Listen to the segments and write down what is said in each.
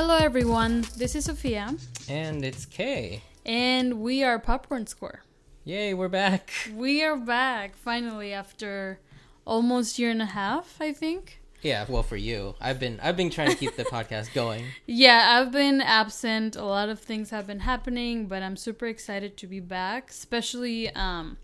Hello, everyone. This is Sophia, And it's Kay. and we are Popcorn Score. Yay, we're back. We are back finally after almost year and a half, I think. Yeah, well for you. I've been I've been trying to keep the podcast going. Yeah, I've been absent. A lot of things have been happening, but I'm super excited to be back, especially um,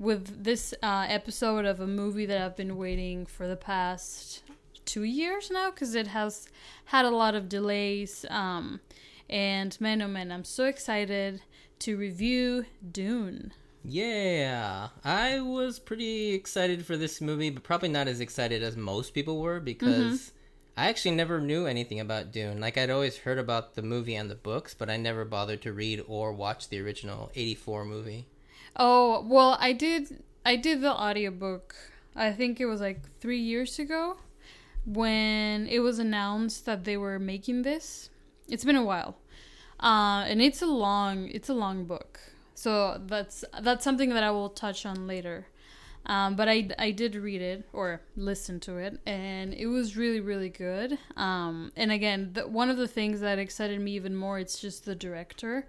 with this uh, episode of a movie that I've been waiting for the past two years now because it has had a lot of delays. Um, and man, oh man, I'm so excited to review Dune. Yeah. I was pretty excited for this movie, but probably not as excited as most people were because I actually never knew anything about Dune. Like I'd always heard about the movie and the books, but I never bothered to read or watch the original 84 movie. Oh, well, I did I did the audiobook. I think it was like 3 years ago when it was announced that they were making this. It's been a while. Uh, and it's a long it's a long book. So that's that's something that I will touch on later. Um, but I, I did read it or listen to it, and it was really really good. Um, and again, the, one of the things that excited me even more, it's just the director,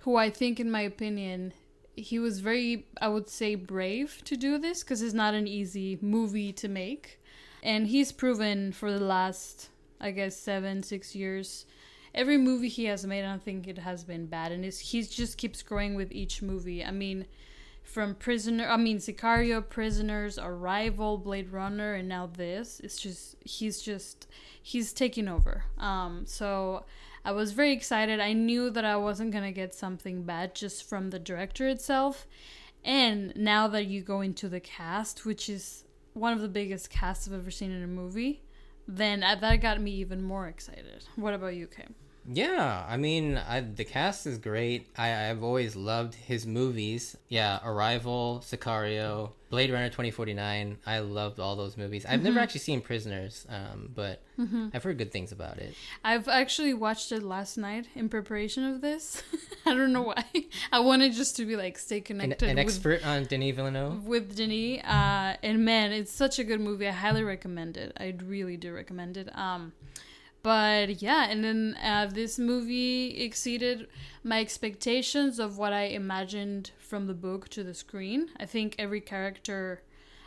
who I think, in my opinion, he was very I would say brave to do this because it's not an easy movie to make, and he's proven for the last I guess seven six years every movie he has made, I don't think it has been bad, and he just keeps growing with each movie. I mean, from Prisoner, I mean Sicario, Prisoners, Arrival, Blade Runner, and now this. It's just he's just he's taking over. Um, so I was very excited. I knew that I wasn't gonna get something bad just from the director itself, and now that you go into the cast, which is one of the biggest casts I've ever seen in a movie then that got me even more excited. What about you, Kim? Yeah, I mean, I, the cast is great. I, I've always loved his movies. Yeah, Arrival, Sicario, Blade Runner 2049. I loved all those movies. I've never actually seen Prisoners, um, but I've heard good things about it. I've actually watched it last night in preparation of this. I don't know why. I wanted just to be like stay An, connected an with, expert on Denis Villeneuve. with Denis. Uh, and man, it's such a good movie. I highly recommend it. I really do recommend it. Um, but yeah, and then uh, this movie exceeded my expectations of what I imagined from the book to the screen. I think every character.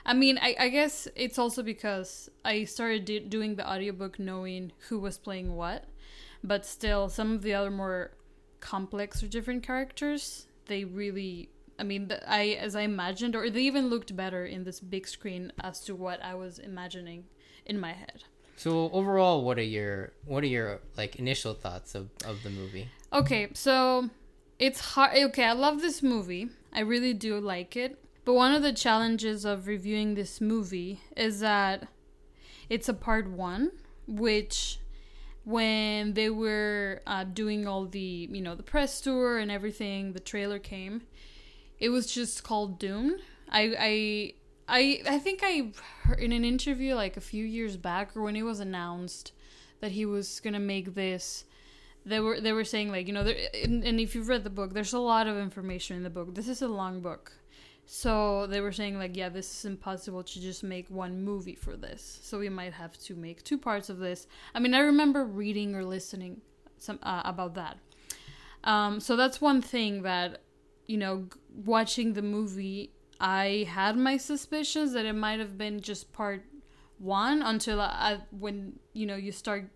I mean, I, I guess it's also because I started doing the audiobook knowing who was playing what, but still, some of the other more complex or different characters, they really. I mean, I as I imagined, or they even looked better in this big screen as to what I was imagining in my head. So overall, what are your what are your like initial thoughts of, of the movie? Okay, so it's hard. Okay, I love this movie. I really do like it. But one of the challenges of reviewing this movie is that it's a part one, which when they were uh, doing all the, you know, the press tour and everything, the trailer came. It was just called Dune. I, I I I think I heard in an interview like a few years back or when it was announced that he was gonna make this they were they were saying like you know and, and if you've read the book there's a lot of information in the book. This is a long book. So they were saying like yeah this is impossible to just make one movie for this. So we might have to make two parts of this. I mean i remember reading or listening some uh, about that. Um, so that's one thing that you know watching the movie i had my suspicions that it might have been just part one until I, when you know you start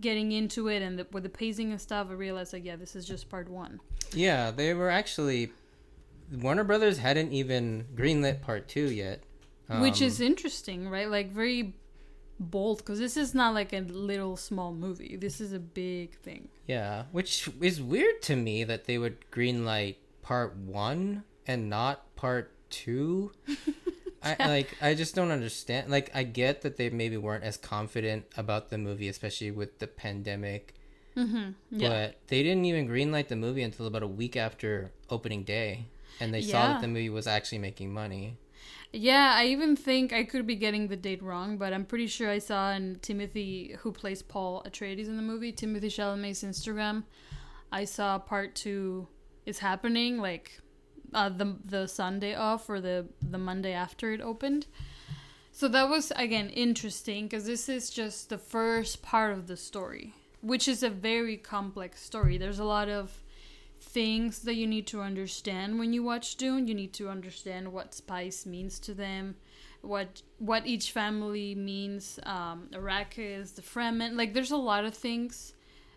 getting into it and the, with the pacing and stuff, I realized like, yeah, this is just part one. Yeah, they were actually Warner Brothers hadn't even greenlit part two yet. Which Um, is interesting, right? Like very bold because this is not like a little small movie. This is a big thing. Yeah, which is weird to me that they would greenlight part one and not part two. I like I just don't understand. Like I get that they maybe weren't as confident about the movie, especially with the pandemic. Mm-hmm. Yeah. But they didn't even greenlight the movie until about a week after opening day, and they saw that the movie was actually making money. Yeah, I even think I could be getting the date wrong, but I'm pretty sure I saw in Timothy, who plays Paul Atreides in the movie, Timothy Chalamet's Instagram. I saw part two is happening, like uh, the the Sunday off or the the Monday after it opened. So that was again interesting because this is just the first part of the story. which is a very complex story. There's a lot of things that you need to understand when you watch Dune. You need to understand what spice means to them, what what each family means. Um, Arrakis, the Fremen. Like, there's a lot of things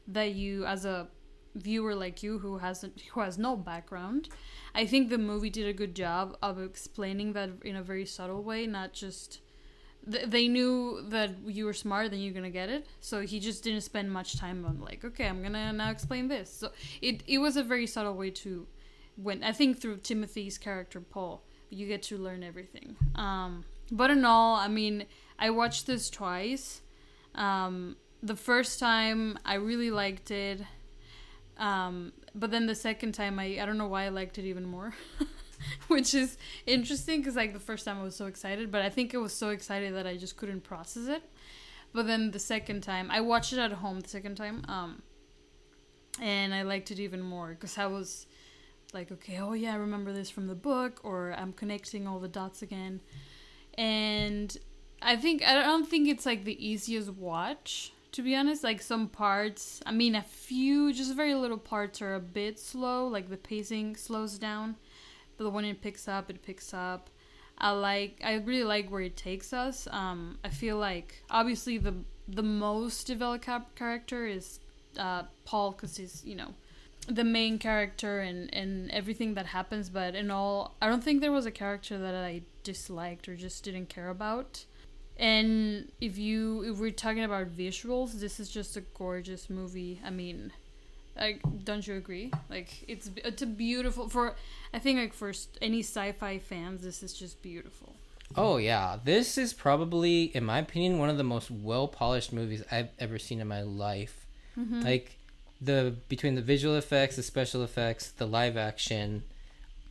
that you, as a viewer like you who hasn't who has no background, I think the movie did a good job of explaining that in a very subtle way, not just th- they knew that you were smart then you're gonna get it so he just didn't spend much time on like okay i'm gonna now explain this. So it, it was a very subtle way to when i think through timothy's character paul you get to learn everything. Um, but in all i mean i watched this twice. Um, the first time i really liked it um, but then the second time i i don't know why i liked it even more which is interesting because like the first time I was so excited, but I think I was so excited that I just couldn't process it. But then the second time, I watched it at home the second time, um, and I liked it even more because I was like, okay, oh yeah, I remember this from the book, or I'm connecting all the dots again, and I think I don't think it's like the easiest watch to be honest. Like some parts, I mean, a few, just very little parts are a bit slow. Like the pacing slows down but when it picks up, it picks up. I like I really like where it takes us. Um, I feel like obviously the the most developed character is uh, Paul because he's you know the main character and and everything that happens. But in all, I don't think there was a character that I disliked or just didn't care about. And if you if we're talking about visuals, this is just a gorgeous movie. I mean, like, don't you agree? Like, it's it's a beautiful for. I think like for any sci-fi fans, this is just beautiful. Oh yeah, this is probably, in my opinion, one of the most well polished movies I've ever seen in my life. Mm-hmm. Like the between the visual effects, the special effects, the live action,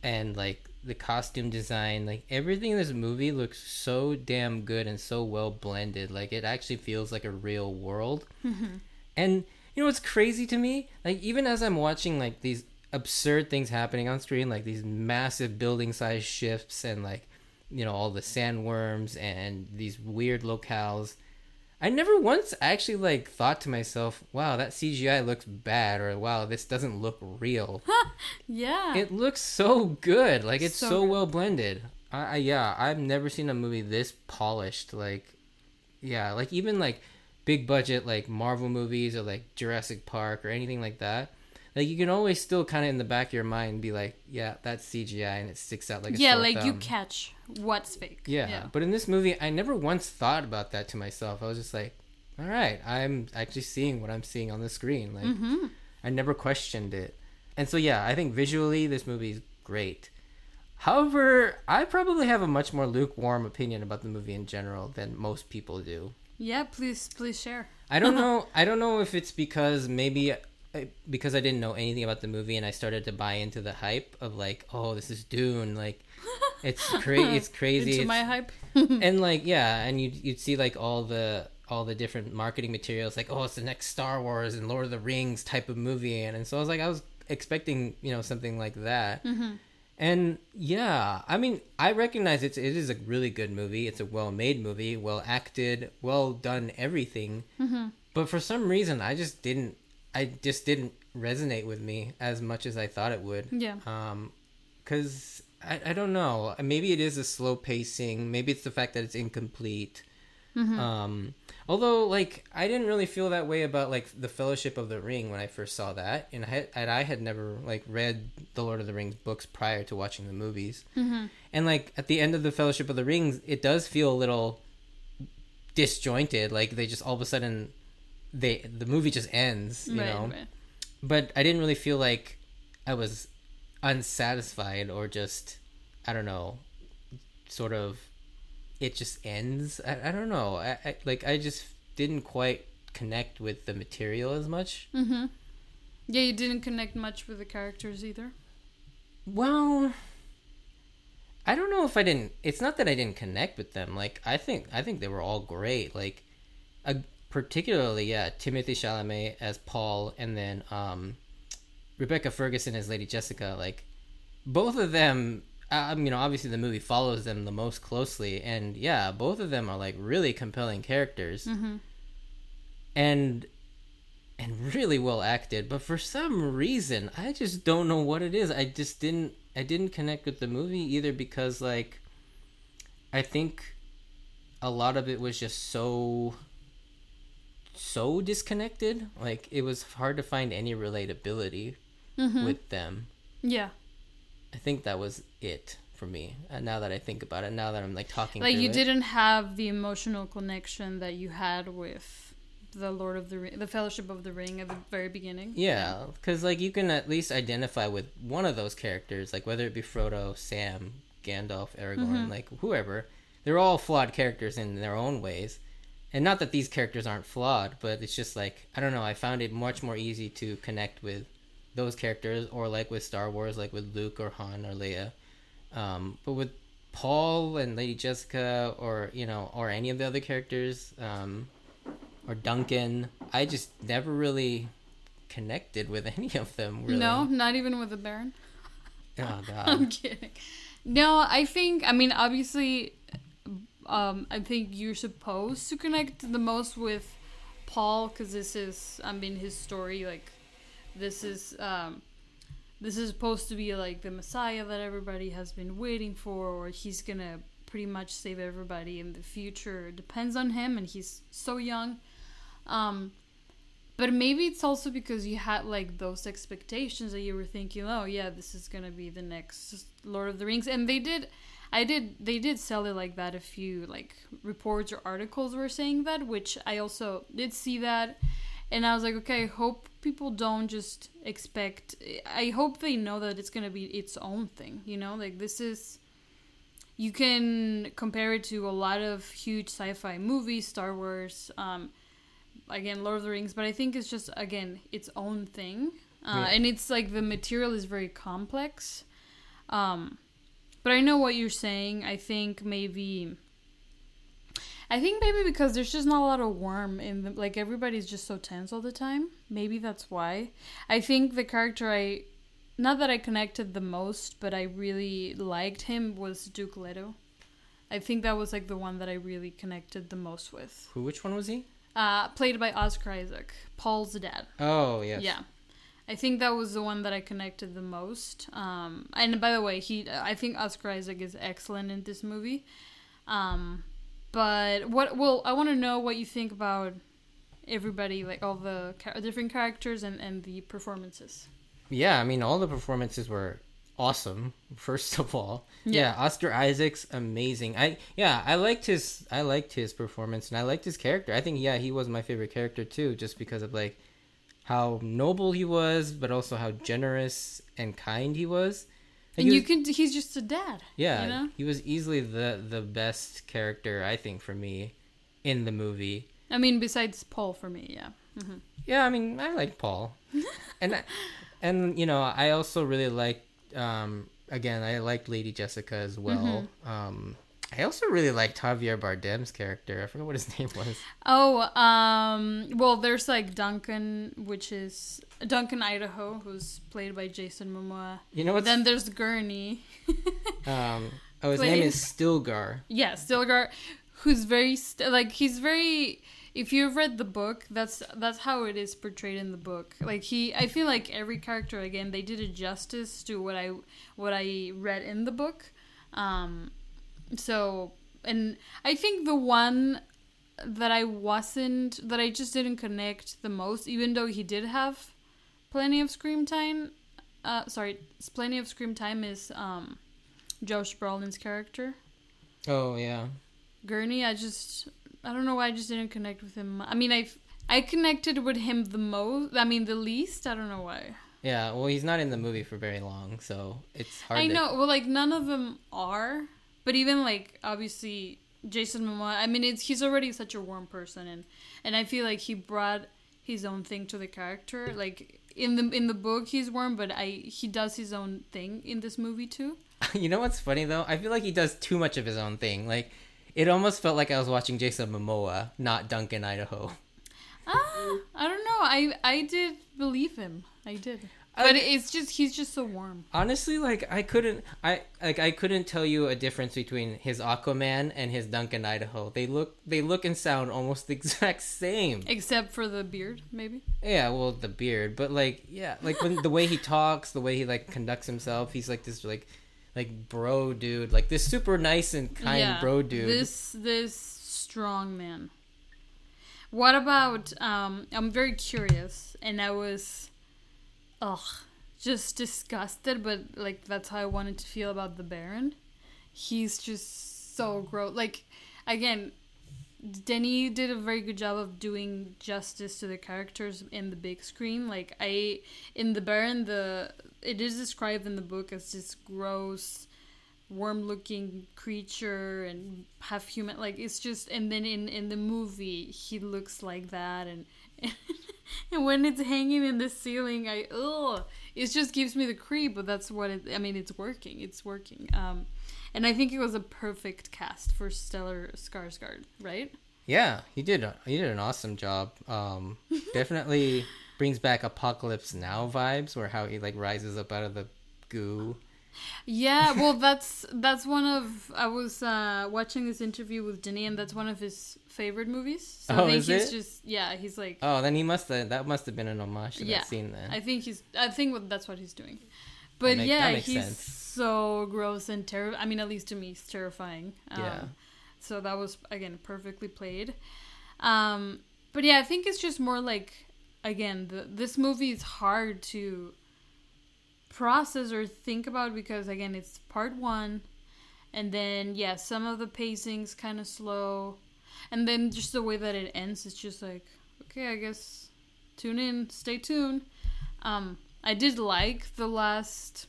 and like the costume design, like everything in this movie looks so damn good and so well blended. Like it actually feels like a real world. Mm-hmm. And you know what's crazy to me? Like even as I'm watching like these absurd things happening on screen, like these massive building size shifts and like you know all the sandworms and these weird locales. I never once actually like thought to myself, "Wow, that CGI looks bad," or "Wow, this doesn't look real." yeah, it looks so good. Like it's so, so well blended. I, I yeah, I've never seen a movie this polished. Like, yeah, like even like big budget like Marvel movies or like Jurassic Park or anything like that, like you can always still kind of in the back of your mind be like, yeah, that's CGI and it sticks out like a yeah, like thumb. you catch what's fake. Yeah. yeah, but in this movie, I never once thought about that to myself. I was just like, all right, I'm actually seeing what I'm seeing on the screen. Like, mm-hmm. I never questioned it, and so yeah, I think visually this movie is great. However, I probably have a much more lukewarm opinion about the movie in general than most people do. Yeah, please, please share. I don't know. I don't know if it's because maybe because I didn't know anything about the movie and I started to buy into the hype of like, oh, this is Dune, like it's crazy, it's crazy. Into it's... my hype. and like, yeah, and you you'd see like all the all the different marketing materials, like, oh, it's the next Star Wars and Lord of the Rings type of movie, and and so I was like, I was expecting you know something like that. Mm-hmm. And yeah, I mean, I recognize it's it is a really good movie. It's a well made movie, well acted, well done, everything. Mm-hmm. But for some reason, I just didn't. I just didn't resonate with me as much as I thought it would. Yeah. Um, because I I don't know. Maybe it is a slow pacing. Maybe it's the fact that it's incomplete. Mm-hmm. Um, although, like, I didn't really feel that way about like the Fellowship of the Ring when I first saw that, and I had, and I had never like read the Lord of the Rings books prior to watching the movies. Mm-hmm. And like at the end of the Fellowship of the Rings, it does feel a little disjointed. Like they just all of a sudden, they the movie just ends, you right, know. Right. But I didn't really feel like I was unsatisfied or just I don't know, sort of it just ends. I, I don't know. I, I, like I just didn't quite connect with the material as much. Mm-hmm. Yeah, you didn't connect much with the characters either. Well, I don't know if I didn't. It's not that I didn't connect with them. Like I think I think they were all great. Like, uh, particularly yeah, Timothy Chalamet as Paul, and then um, Rebecca Ferguson as Lady Jessica. Like, both of them um, you know, obviously the movie follows them the most closely, and yeah, both of them are like really compelling characters. Mm-hmm. And and really well acted. But for some reason, I just don't know what it is. I just didn't I didn't connect with the movie either because like I think a lot of it was just so so disconnected. Like it was hard to find any relatability Mm-hmm. with them. Yeah. I think that was it for me. And now that I think about it, now that I'm like talking, Like you it. didn't have the emotional connection that you had with the Lord of the Ring, the Fellowship of the Ring at the very beginning. Yeah, because like you can at least identify with one of those characters, like whether it be Frodo, Sam, Gandalf, Aragorn, Mhm. like whoever. They're all flawed characters in their own ways, and not that these characters aren't flawed, but it's just like I don't know. I found it much more easy to connect with those characters, or like with Star Wars, like with Luke or Han or Leia. Um, but with Paul and Lady Jessica, or you know, or any of the other characters, um, or Duncan, I just never really connected with any of them. Really. No, not even with the Baron. Oh God. I'm kidding. No, I think I mean obviously um I think you're supposed to connect the most with Paul cuz this is I mean his story like this is um this is supposed to be like the messiah that everybody has been waiting for or he's to pretty much save everybody in the future It depends on him and he's so young um but maybe it's also because you had like those expectations that you were thinking, oh yeah, this is gonna be the next Lord of the Rings, and they did. I did. They did sell it like that. A few like reports or articles were saying that, which I also did see that, and I was like, okay, I hope people don't just expect. I hope they know that it's gonna be its own thing. You know, like this is. You can compare it to a lot of huge sci-fi movies, Star Wars. Um, again lord of the rings but i think it's just again its own thing uh, Yeah. and it's like the material is very complex um but i know what you're saying i think maybe i think maybe because there's just not a lot of warm in the like everybody's just so tense all the time maybe that's why i think the character i not that i connected the most but i really liked him was duke leto i think that was like the one that i really connected the most with Who? Which one was he? uh, played by Oscar Isaac, Paul's dad. Oh yes. Yeah, I think that was the one that I connected the most. Um, and by the way, he, I think Oscar Isaac is excellent in this movie. Um, but what? Well, I want to know what you think about everybody, like all the cha- different characters and and the performances. Yeah, I mean, all the performances were awesome. First of all, yeah. Yeah. Oscar Isaac's amazing. I yeah, I liked his I liked his performance and I liked his character. I think yeah, he was my favorite character too, just because of like how noble he was, but also how generous and kind he was. Like, And he you was- can, he's just a dad. yeah, you know? he was easily the the best character I think for me in the movie. I mean, besides Paul, for me, yeah. hmm Yeah, I mean, I like Paul, and I- and you know, I also really like Um, again, I liked Lady Jessica as well. Um, I also really liked Javier Bardem's character. I forgot what his name was. Oh, um, well, there's like Duncan, which is Duncan Idaho, who's played by Jason Momoa. You know what's? then there's Gurney. um, oh, his Played- name is Stilgar. yeah, Stilgar, who's very st- like he's very. If you've read the book, that's that's how it is portrayed in the book. Like he, I feel like every character again they did a justice to what I what I read in the book. Um, so and I think the one that I wasn't that I just didn't connect the most, even though he did have plenty of screen time. Uh, sorry, plenty of screen time is um, Josh Brolin's character. Oh yeah, Gurney, I just I don't know why I just didn't connect with him. I mean, I I connected with him the most. I mean, the least. I don't know why. yeah. Well, he's not in the movie for very long, so it's hard. I to- know. Well, like none of them are, but even like obviously Jason Momoa. I mean, it's he's already such a warm person, and and I feel like he brought his own thing to the character. Like in the in the book, he's warm, but I he does his own thing in this movie too. You know what's funny though? I feel like he does too much of his own thing. Like, it almost felt like I was watching Jason Momoa, not Duncan Idaho. Ah, I don't know. I I did believe him. I did. But it's just he's just so warm. Honestly, like I couldn't, I like I couldn't tell you a difference between his Aquaman and his Duncan Idaho. They look, they look and sound almost the exact same. Except for the beard, maybe. Yeah, well, the beard, but like, yeah, like when the way he talks, the way he like conducts himself, he's like this like, like bro dude, like this super nice and kind Yeah, bro dude. This this strong man. What about um I'm very curious and I was ugh just disgusted but like that's how I wanted to feel about the Baron. He's just so gross. Like again, Denny did a very good job of doing justice to the characters in the big screen. Like I in the Baron the it is described in the book as this gross worm looking creature and half human like it's just and then in in the movie he looks like that and and when it's hanging in the ceiling i ugh it just gives me the creep but that's what it i mean it's working it's working um and i think it was a perfect cast for Stellan Skarsgård right yeah, he did. a- He did an awesome job. Um, definitely brings back Apocalypse Now vibes, where how he like rises up out of the goo. Yeah, well, that's that's one of I was uh, watching this interview with Denny, and that's one of his favorite movies. So Oh, I think is he's it? just yeah, he's like Oh, then he must have. That must have been an homage to Yeah, that scene then. I think he's I think that's what he's doing. But make- yeah, he's sense. so gross and terrible. I mean, at least to me, it's terrifying. Um, Yeah. So that was again perfectly played. Um, but yeah, I think it's just more like again, the, this movie is hard to process or think about because again, it's part one, and then yeah, some of the pacing's kind of slow, and then just the way that it ends, it's just like okay, I guess tune in, stay tuned. Um, I did like the last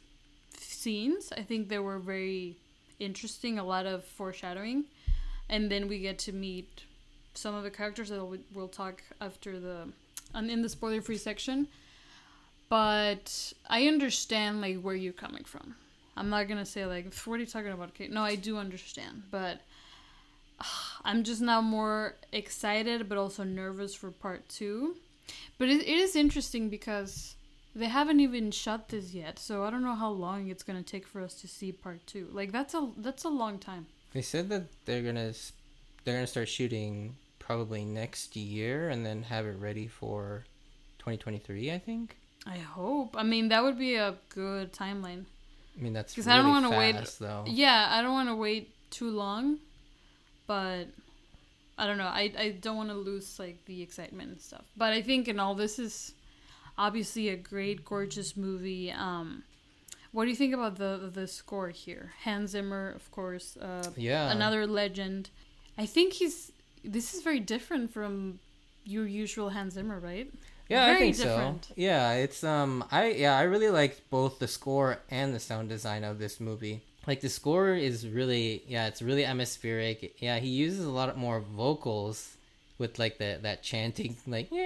scenes. I think they were very interesting, a lot of foreshadowing, and then we get to meet some of the characters that we'll, talk after the um, in the spoiler free section. But I understand like where you're coming from. I'm not gonna say like what are you talking about, Kate? No, I do understand, but I'm just now more excited, but also nervous for part two. But it, it is interesting because they haven't even shot this yet, so I don't know how long it's gonna take for us to see part two. Like that's a that's a long time. They said that they're gonna they're gonna start shooting probably next year and then have it ready for 2023. I think. I hope. I mean, that would be a good timeline. I mean that's 'Cause really I don't wanna wanna wait- though. Yeah, I don't want to wait too long, but I don't know. I I don't want to lose like the excitement and stuff. But I think in all this is obviously a great, gorgeous movie. Um, what do you think about the the score here? Hans Zimmer, of course, uh, Yeah. another legend. I think he's. This is very different from your usual Hans Zimmer, right? Yeah, I think different. so. Yeah, it's um I yeah, I really liked both the score and the sound design of this movie. Like the score is really yeah, it's really atmospheric. Yeah, he uses a lot more vocals with like the that chanting like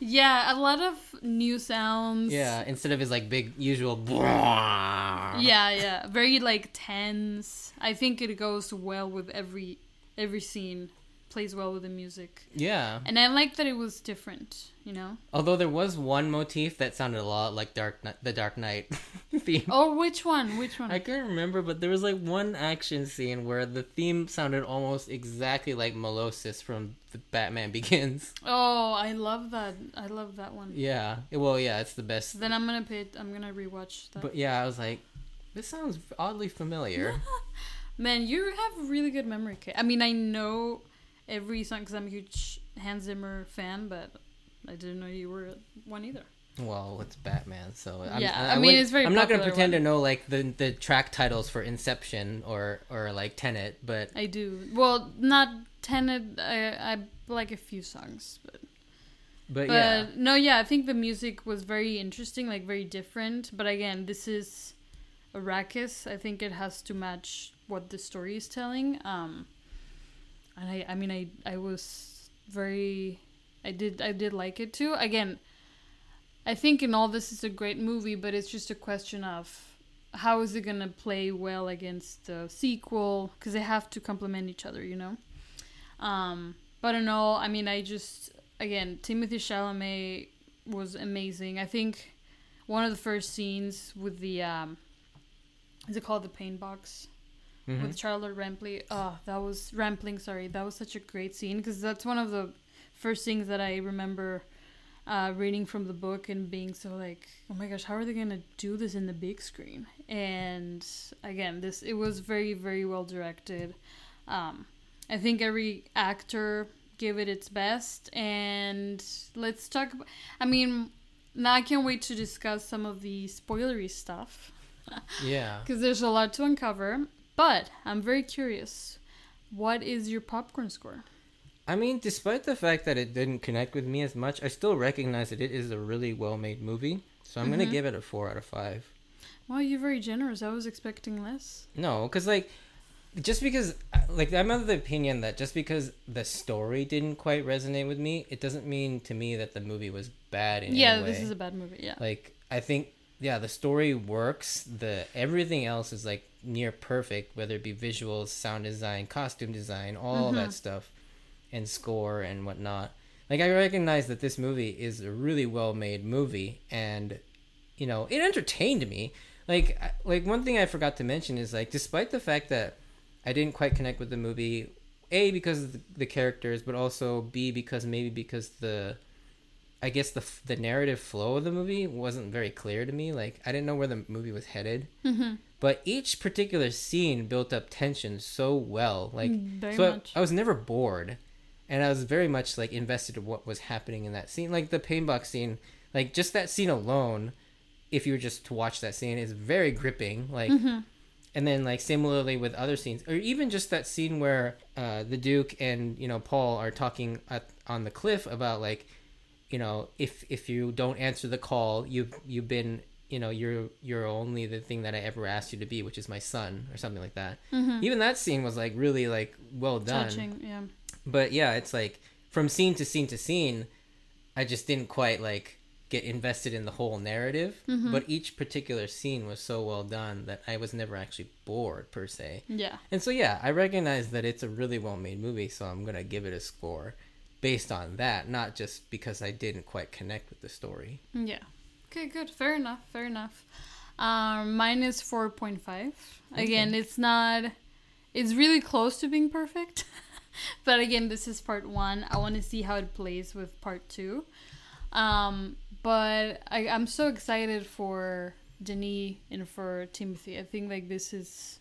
Yeah, a lot of new sounds. Yeah, instead of his like big usual yeah yeah very like tense i think it goes well with every every scene plays well with the music Yeah. and i like that it was different you know Although there was one motif that sounded a lot like Dark the Dark Knight theme. oh which one which one I can't remember, but there was like one action scene where the theme sounded almost exactly like Molossus from the Batman Begins. oh i love that i love that one Yeah. Well, yeah, it's the best. then i'm gonna pay i'm gonna rewatch that But yeah, I was like, this sounds oddly familiar. man you have really good memory i mean i know every song because i'm a huge hans zimmer fan but i didn't know you were one either. Well, it's Batman, so I'm, Yeah, I, I mean, it's very I'm not gonna pretend one. to know like the the track titles for Inception or or like Tenet, but i do. Well not tenet i i like a few songs but but, but yeah, no yeah i think the music was very interesting like very different but again this is a arrakis. I think it has to match what the story is telling. Um and i i mean i i was very i did i did like it too. Again i think in all this is a great movie but it's just a question of how is it to play well against the sequel? Because they have to complement each other you know? Um but in all i mean i just again timothy chalamet was amazing. I think one of the first scenes with the um, is it called the paint box Mhm. with Charlotte Rampling? Oh, that was Rampling. Sorry, that was such a great scene because that's one of the first things that I remember uh, reading from the book and being so like, oh my gosh, how are they gonna do this in the big screen? And again, this it was very very well directed. Um, I think every actor gave it its best, and let's talk. About, I mean, now I can't wait to discuss some of the spoilery stuff Yeah. because there's a lot to uncover. But I'm very curious. What is your popcorn score? I mean, despite the fact that it didn't connect with me as much, I still recognize that it is a really well made movie. So I'm gonna Mhm. give it a four out of five. Wow, you're very generous. I was expecting less. No, because like, just because like I'm of the opinion that just because the story didn't quite resonate with me, it doesn't mean to me that the movie was bad in yeah, any way. this is a bad movie. Yeah. like I think yeah, the story works. The everything else is like near perfect, whether it be visuals, sound design, costume design, all Mhm. that stuff, and score and whatnot. Like I recognize that this movie is a really well made movie, and you know it entertained me. Like like one thing I forgot to mention is like despite the fact that I didn't quite connect with the movie, a because of the, the characters, but also b because maybe because the I guess the the narrative flow of the movie wasn't very clear to me. Like I didn't know where the movie was headed. Mm-hmm. But each particular scene built up tension so well. Like Mm, Very so I-. I, was never bored, and I was very much like invested in what was happening in that scene. Like the pain box scene, like just that scene alone, if you were just to watch that scene, is very gripping. Like Mm-hmm. and then like similarly with other scenes or even just that scene where uh, the duke and you know paul are talking at, on the cliff about like you know if if you don't answer the call you've you've been you know you're you're only the thing that i ever asked you to be which is my son or something like that Mm-hmm. even that scene was like really like well done Touching. Yeah. but yeah it's like from scene to scene to scene i just didn't quite like get invested in the whole narrative Mhm. but each particular scene was so well done that i was never actually bored per se Yeah. and so yeah i recognize that it's a really well made movie so i'm gonna give it a score based on that not just because i didn't quite connect with the story Yeah. Okay, good. Fair enough. Fair enough. Um, mine is 4.5. Again, it's not. It's really close to being perfect. but again, this is part one. I want to see how it plays with part two. Um, but I, I'm so excited for Denis and for Timothy. I think like this is.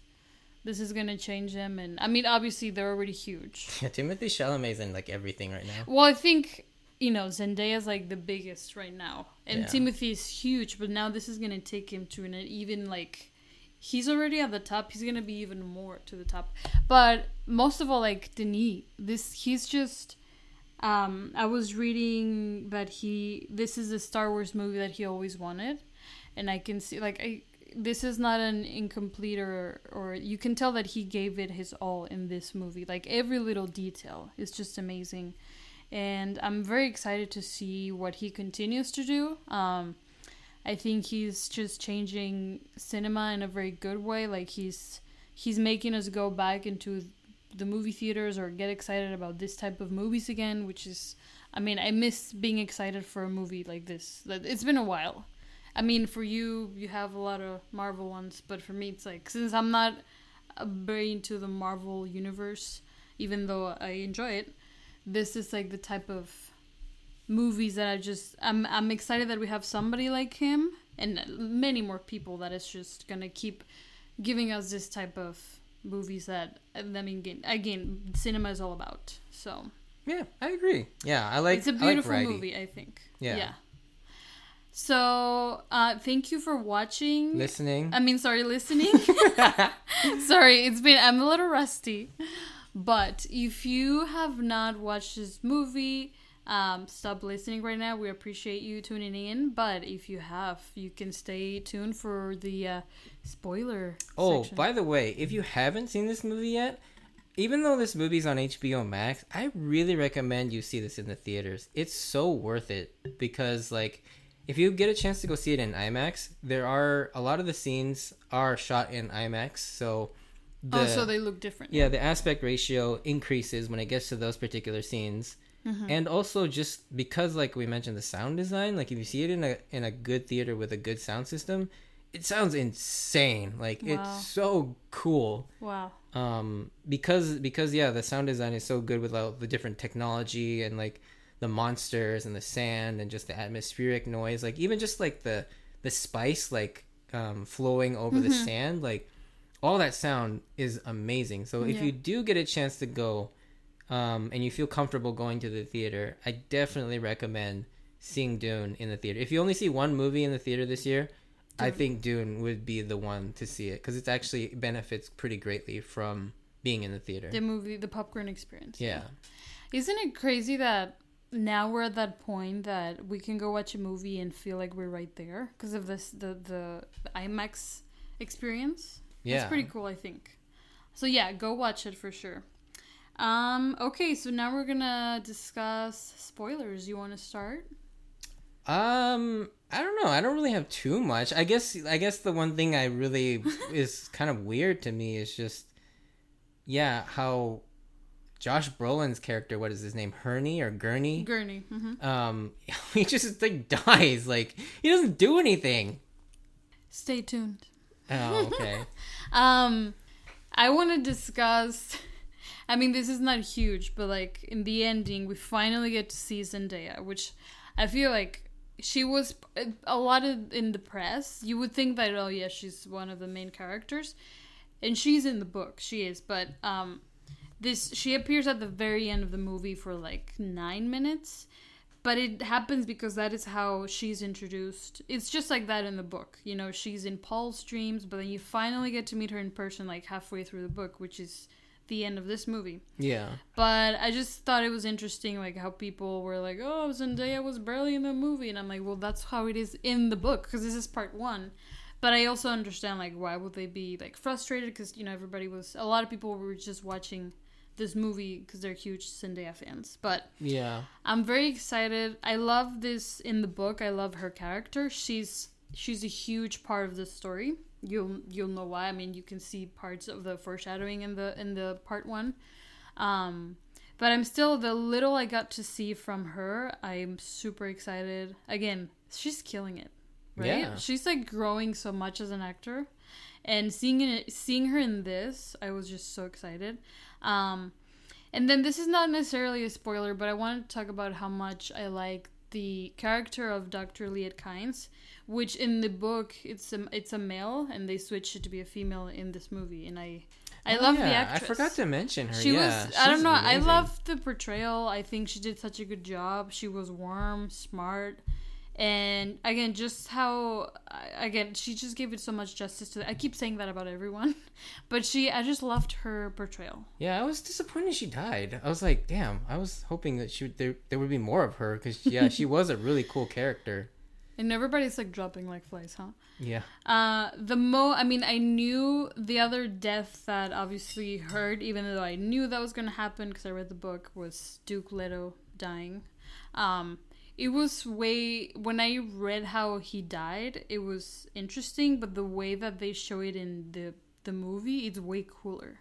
This is gonna change them, and I mean, obviously they're already huge. yeah timothy chalamet's in like everything right now Well, I think you know Zendaya's like the biggest right now, and Yeah. Timothy is huge. But now this is gonna take him to an even like he's already at the top. He's gonna be even more to the top. But most of all, like Denis, this he's just. Um, I was reading that he this is a Star Wars movie that he always wanted, and I can see like I this is not an incomplete or or you can tell that he gave it his all in this movie. Like every little detail is just amazing, and I'm very excited to see what he continues to do. Um, I think he's just changing cinema in a very good way. Like he's he's making us go back into the movie theaters or get excited about this type of movies again, which is I mean, I miss being excited for a movie like this. It's been a while. I mean, for you, you have a lot of Marvel ones, but for me, it's like since I'm not uh, very into the Marvel universe, even though I enjoy it, this is like the type of movies that I just I'm I'm excited that we have somebody like him and many more people that is just gonna keep giving us this type of movies that I mean again, again cinema is all about. So yeah i agree yeah i like it's a beautiful variety. movie, I think. Yeah. Yeah. So uh, thank you for watching. listening I mean, sorry, listening. sorry, it's been I'm a little rusty. But if you have not watched this movie, um, stop listening right now. We appreciate you tuning in. But if you have, you can stay tuned for the uh, spoiler. Oh, section. by the way, if you haven't seen this movie yet, even though this movie's on HBO Max, I really recommend you see this in the theaters. It's so worth it because like if you get a chance to go see it in IMAX, there are a lot of the scenes are shot in IMAX, so the oh, so they look different. yeah, the aspect ratio increases when it gets to those particular scenes. and also just because like we mentioned the sound design like if you see it in a in a good theater with a good sound system it sounds insane like Wow. it's so cool Wow. um because because yeah the sound design is so good with all the different technology and like the monsters and the sand and just the atmospheric noise like even just like the the spice like um flowing over the Mm-hmm. sand like all that sound is amazing so if Yeah. you do get a chance to go um and you feel comfortable going to the theater i definitely recommend seeing dune in the theater if you only see one movie in the theater this year I think Dune would be the one to see it because it actually benefits pretty greatly from being in the theater. The movie, the popcorn experience. Yeah. Isn't it crazy that now we're at that point that we can go watch a movie and feel like we're right there because of this the, the IMAX experience? Yeah. It's pretty cool, I think. So yeah, go watch it for sure. Um, okay, so now we're gonna discuss spoilers. You want to start? Um, I don't know. I don't really have too much. I guess. I guess the one thing I really is kind of weird to me is just, yeah, how Josh Brolin's character. What is his name? Herney or Gurney? Gurney. hmm Um, he just like dies. Like he doesn't do anything. Stay tuned. Oh, okay. Um, I want to discuss. I mean, this is not huge, but like in the ending, we finally get to see Zendaya, which I feel like she was a lot of in the press. You would think that oh yeah, she's one of the main characters, and she's in the book. She is, but um, this she appears at the very end of the movie for like nine minutes. But it happens because that is how she's introduced. It's just like that in the book. You know, she's in Paul's dreams, but then you finally get to meet her in person like halfway through the book, which is the end of this movie. Yeah. But I just thought it was interesting, like how people were like, "Oh, Zendaya was barely in the movie," and I'm like, "Well, that's how it is in the book because this is part one." But I also understand like why would they be like frustrated because you know everybody was a lot of people were just watching this movie because they're huge Zendaya fans. But Yeah. I'm very excited. I love this in the book. I love her character. She's she's a huge part of the story. You'll you'll know why. I mean, you can see parts of the foreshadowing in the in the part 1. Um but I'm still the little I got to see from her. I'm super excited. Again, she's killing it. Right? Yeah. She's like growing so much as an actor. And seeing it, seeing her in this, I was just so excited. Um, and then this is not necessarily a spoiler, but I wanted to talk about how much I like the character of Dr. Liet Kynes, which in the book it's a it's a male, and they switched it to be a female in this movie, and I I Oh, love the actress. I forgot to mention her. She yeah, was I don't know. I love the portrayal. I think she did such a good job. She was warm, smart, and again, just how again she just gave it so much justice to. I keep saying that about everyone, but she I just loved her portrayal. Yeah, I was disappointed she died. I was like, damn. I was hoping that she would, there there would be more of her because yeah, she was a really cool character. And everybody's like dropping like flies, huh? Yeah. Uh, the mo I mean, I knew the other death that obviously hurt, even though I knew that was gonna happen because I read the book, was Duke Leto dying. Um, it was way when I read how he died, it was interesting, but the way that they show it in the the movie, it's way cooler.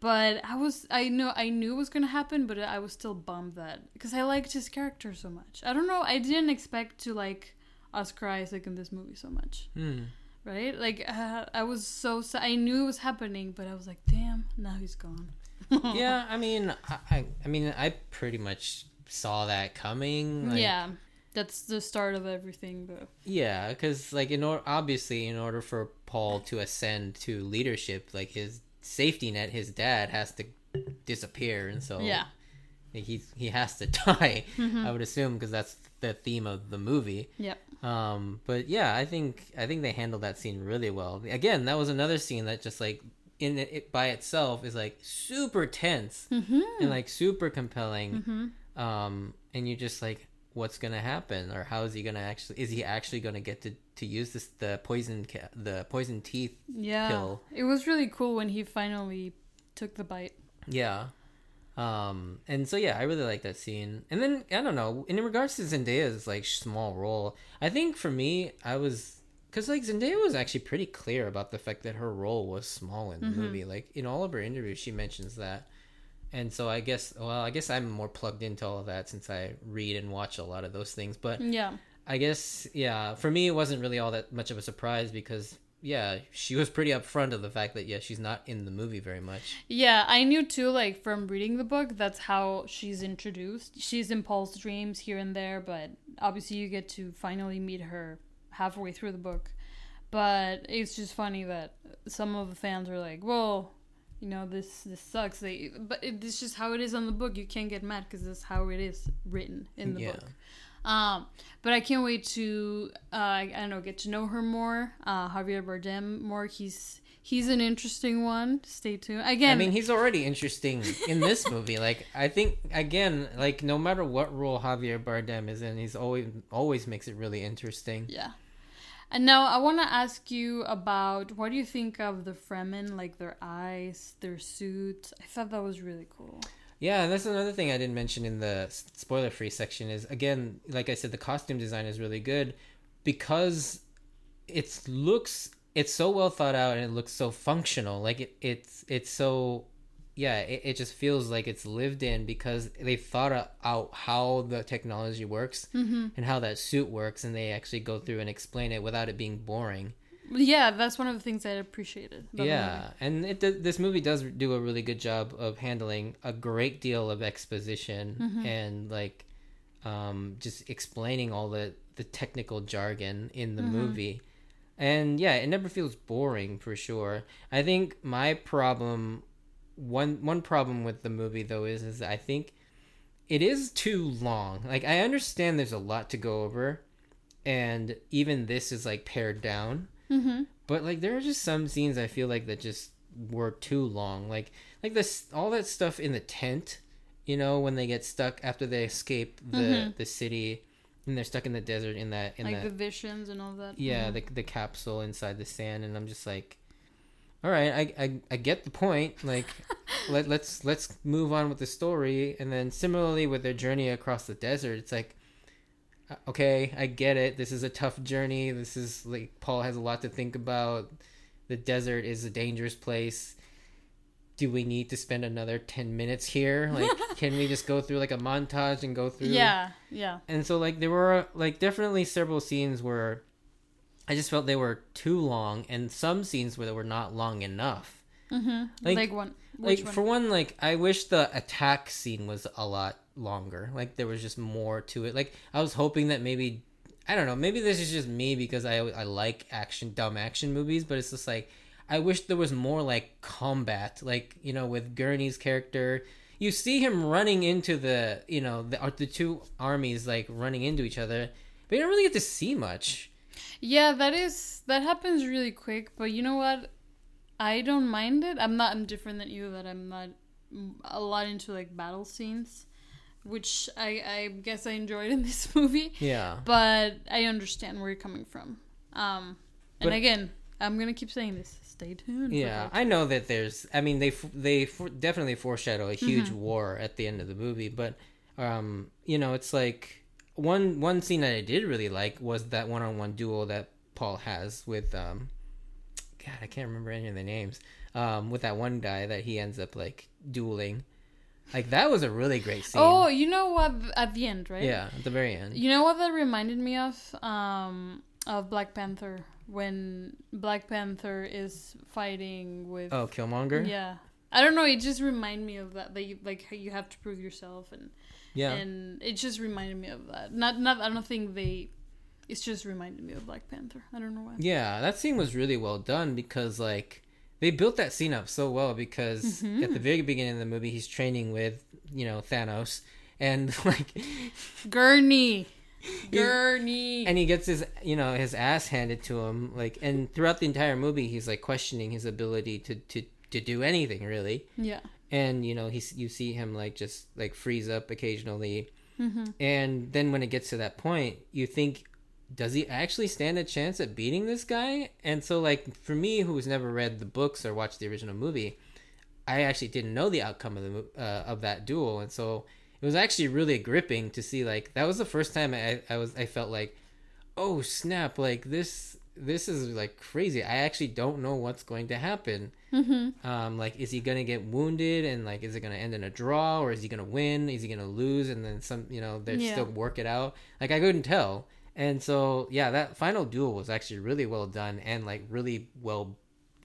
But I was I know I knew it was gonna happen, but I was still bummed that because I liked his character so much. I don't know. I didn't expect to like Oscar Isaac in this movie so much Hmm. right? Like uh, I was so sa- I knew it was happening, but I was like, damn, now he's gone. Yeah, I mean, I, I I mean, I pretty much saw that coming. Like, yeah, that's the start of everything. But Yeah, because like in order, obviously, in order for Paul to ascend to leadership, like his safety net, his dad has to disappear, and so yeah, he he has to die. I would assume because that's the theme of the movie. yeah, Um, but yeah, I think I think they handled that scene really well. Again, that was another scene that just like in it, it by itself is like super tense mm-hmm. and like super compelling. Mm-hmm. Um, and you're just like, what's gonna happen, or how is he gonna actually? Is he actually gonna get to to use this the poison ca- the poison teeth? yeah. Kill. It was really cool when he finally took the bite. Yeah. Um, and so yeah, I really like that scene. And then I don't know, in regards to Zendaya's like small role, I think for me, I was because like Zendaya was actually pretty clear about the fact that her role was small in the Mm-hmm. movie. Like in all of her interviews, she mentions that. And so I guess well I guess I'm more plugged into all of that since I read and watch a lot of those things. But Yeah. I guess yeah, for me it wasn't really all that much of a surprise because yeah, she was pretty upfront of the fact that yeah she's not in the movie very much. Yeah, I knew too, like from reading the book, that's how she's introduced. She's in Paul's dreams here and there, but obviously you get to finally meet her halfway through the book. But it's just funny that some of the fans are like, "Well, you know, this this sucks." They, but it, it's just how it is on the book. You can't get mad because that's how it is written in the Yeah. book. Um, but I can't wait to uh, I don't know get to know her more. Uh, Javier Bardem more. He's he's an interesting one. Stay tuned. Again, I mean, he's already interesting in this movie. Like, I think again, like no matter what role Javier Bardem is in, he's always always makes it really interesting. Yeah. And now I want to ask you about what do you think of the Fremen, like their eyes, their suits? I thought that was really cool. Yeah, and that's another thing I didn't mention in the spoiler free section is again, like I said, the costume design is really good because it looks it's so well thought out and it looks so functional. Like it, it's it's so yeah, it, it just feels like it's lived in because they thought out how the technology works mm-hmm. and how that suit works, and they actually go through and explain it without it being boring. Yeah, that's one of the things I appreciated. yeah, and it this movie does do a really good job of handling a great deal of exposition mm-hmm. and like um, just explaining all the the technical jargon in the mm-hmm. movie. And yeah, it never feels boring for sure. I think my problem one one problem with the movie though is is I think it is too long. Like I understand there's a lot to go over and even this is like pared down. Mm-hmm. But like there are just some scenes I feel like that just were too long. Like like this all that stuff in the tent, you know, when they get stuck after they escape the the city and they're stuck in the desert in that in like that the visions and all that. yeah, Mhm. the the capsule inside the sand and I'm just like all right, I, I, I get the point. Like, let let's let's move on with the story, and then similarly with their journey across the desert, it's like, uh, okay, I get it. This is a tough journey. This is like Paul has a lot to think about. The desert is a dangerous place. Do we need to spend another ten minutes here? Like, can we just go through like a montage and go through? yeah, yeah. and so like there were like definitely several scenes where I just felt they were too long, and some scenes where they were not long enough. Mm-hmm. Like- Like, one. Like one? for one, like I wish the attack scene was a lot longer. Like there was just more to it. Like I was hoping that maybe I don't know. Maybe this is just me because I I like action, dumb action movies, but it's just like I wish there was more like combat. Like you know, with Gurney's character, you see him running into the you know the uh, the two armies like running into each other, but you don't really get to see much. Yeah, that is that happens really quick. But you know what? I don't mind it. I'm not. I'm different than you. That I'm not mm, a lot into like battle scenes, which I I guess I enjoyed in this movie. Yeah. But I understand where you're coming from. Um, and But- again, I'm gonna keep saying this. Stay tuned. Yeah. I know that there's. I mean, they f- they f- definitely foreshadow a huge Mm-hmm. war at the end of the movie, but um, you know, it's like one one scene that I did really like was that one on one duel that Paul has with um, God, I can't remember any of the names. Um, with that one guy that he ends up like dueling, like that was a really great scene. Oh, you know what? At the end, right? yeah, at the very end. You know what that reminded me of? Um, of Black Panther when Black Panther is fighting with. Oh, Killmonger. Yeah. I don't know. It just reminded me of that. That you like how you have to prove yourself, and yeah. and it just reminded me of that. Not not. I don't think they. It's just reminded me of Black Panther. I don't know why. Yeah, that scene was really well done because like they built that scene up so well because Mm-hmm. at the very beginning of the movie he's training with, you know, Thanos and like Gurney. Gurney. and he gets his you know his ass handed to him like and throughout the entire movie he's like questioning his ability to to to do anything really yeah. and you know he's you see him like just like freeze up occasionally Mm-hmm. and then when it gets to that point you think does he actually stand a chance at beating this guy and so like for me who's never read the books or watched the original movie i actually didn't know the outcome of the uh, of that duel and so it was actually really gripping to see like that was the first time i, I was i felt like oh snap like this this is like crazy. I actually don't know what's going to happen. Mm-hmm. Um, like, is he gonna get wounded and like, is it gonna end in a draw or is he gonna win? Is he gonna lose and then some? You know, they Yeah. still work it out. Like, I couldn't tell. And so, yeah, that final duel was actually really well done and like really well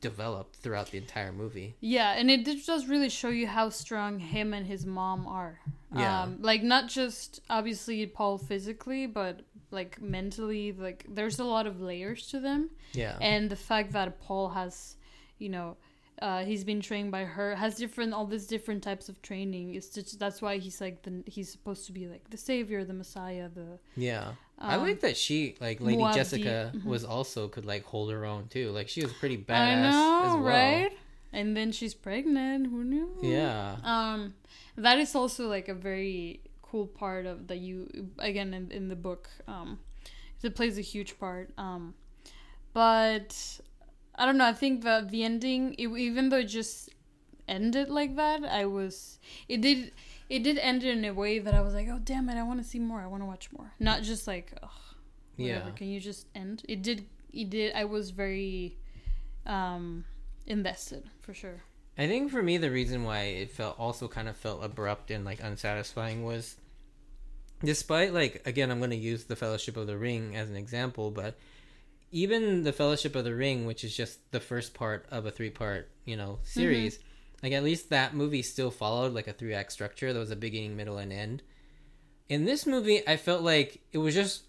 developed throughout the entire movie. Yeah, and it does really show you how strong him and his mom are. Yeah. Um, like not just obviously Paul physically, but like mentally. Like there's a lot of layers to them, Yeah. and the fact that Paul has, you know. Uh, he's been trained by her has different all these different types of training it's just that's why he's like the he's supposed to be like the savior the messiah the Yeah. I Um, like that she, like Lady Jessica, mhm. was also could like hold her own too. Like she was pretty badass i know as well. right and then she's pregnant who knew Yeah. um that is also like a very cool part of that you again in, in the book um it plays a huge part um but i don't know i think that the ending it, even though it just ended like that i was it did it did end in a way that i was like oh damn it i want to see more i want to watch more. Not just like ugh, whatever Yeah. can you just end? It did it did i was very um invested for sure. I think for me the reason why it felt also kind of felt abrupt and like unsatisfying was despite like again I'm going to use the Fellowship of the Ring as an example, but even the Fellowship of the Ring, which is just the first part of a three-part, you know, series, like at least that movie still followed like a three-act structure. There was a beginning, middle, and end. In this movie, I felt like it was just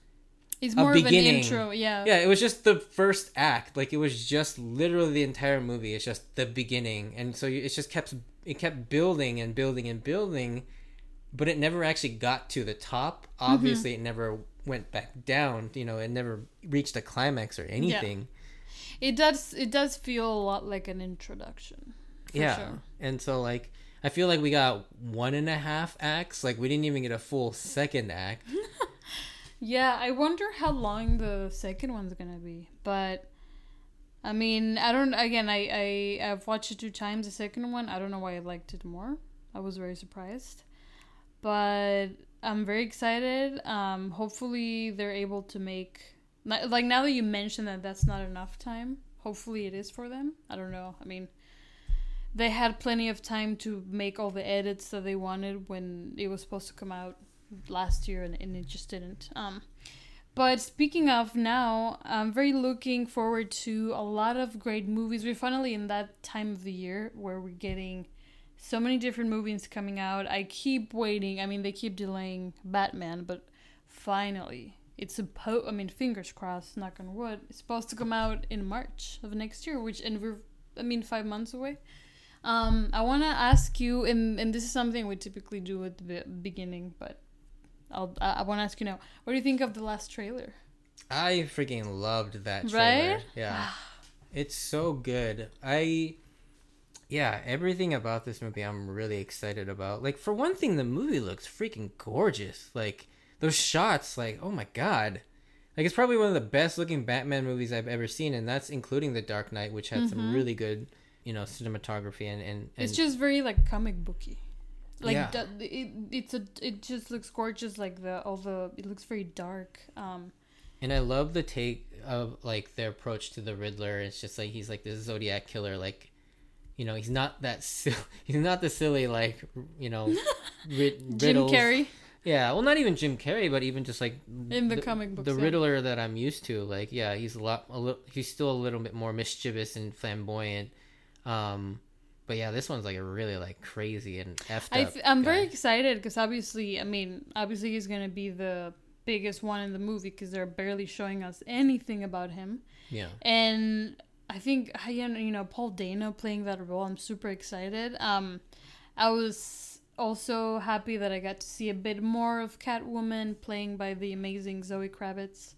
it's A more of an beginning. intro yeah yeah, it was just the first act. Like it was just literally the entire movie. It's just the beginning, and so it just kept it kept building and building and building, but it never actually got to the top. Mm-hmm. Obviously, it never went back down. You know, it never reached a climax or anything. It does. It does feel a lot like an introduction. For yeah, Sure. And so like I feel like we got one and a half acts. Like we didn't even get a full second act. Yeah. I wonder how long the second one's gonna be. But I mean, I don't. Again, I I I've watched it two times. The second one, I don't know why I liked it more. I was very surprised, but I'm very excited. Um, hopefully they're able to make like now that you mentioned that that's not enough time. Hopefully it is for them. I don't know. I mean, they had plenty of time to make all the edits that they wanted when it was supposed to come out last year, and, and it just didn't. Um, but speaking of now, I'm very looking forward to a lot of great movies. We're finally in that time of the year where we're getting so many different movies coming out. I keep waiting. I mean, they keep delaying Batman, but finally, it's supposed. I mean, fingers crossed, knock on wood. It's supposed to come out in March of next year, which and we're, I mean, five months away. Um, I want to ask you, and and this is something we typically do at the beginning, but I'll I, I want to ask you now. What do you think of the last trailer? I freaking loved that trailer. Right? Yeah. It's so good. I yeah, everything about this movie I'm really excited about. Like for one thing, the movie looks freaking gorgeous. Like those shots, like, oh my god. Like it's probably one of the best looking Batman movies I've ever seen, and that's including The Dark Knight, which had some really good, you know, cinematography and, and, and. It's just very like comic booky. Like Yeah. the, it, it's a it just looks gorgeous. Like the all the it looks very dark. Um, And I love the take of like their approach to the Riddler. It's just like he's like this Zodiac killer. Like, you know, he's not that silly. He's not the silly like you know, rid- Jim riddles. Carrey Yeah, well, not even Jim Carrey, but even just like in the, comic books. the yeah. Riddler that I'm used to. Like, yeah, he's a lot. A little, he's still a little bit more mischievous and flamboyant. Um, but yeah, this one's like a really like crazy and effed I f- I'm guy. very excited because obviously, I mean, obviously he's gonna be the biggest one in the movie because they're barely showing us anything about him. yeah. and I think you know you know, Paul Dano playing that role. I'm super excited. Um, I was also happy that I got to see a bit more of Catwoman playing by the amazing Zoe Kravitz,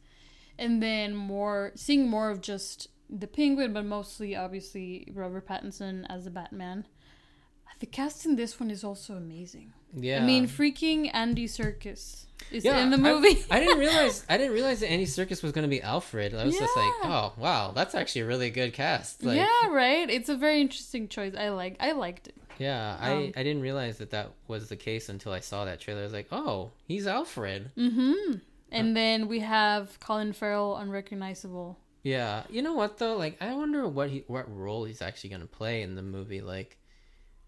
and then more seeing more of just the Penguin, but mostly obviously Robert Pattinson as the Batman. The cast in this one is also amazing. Yeah. I mean, freaking Andy Serkis is Yeah, in the movie. I, didn't realize I didn't realize that Andy Serkis was going to be Alfred. I was just like, oh wow, that's actually a really good cast. Like, yeah, right. It's a very interesting choice. I like. I liked it. yeah, Um, I I didn't realize that that was the case until I saw that trailer. I was like, oh, he's Alfred. Mm-hmm. And then we have Colin Farrell, unrecognizable Yeah, you know what though? Like, I wonder what he what role he's actually gonna play in the movie. Like,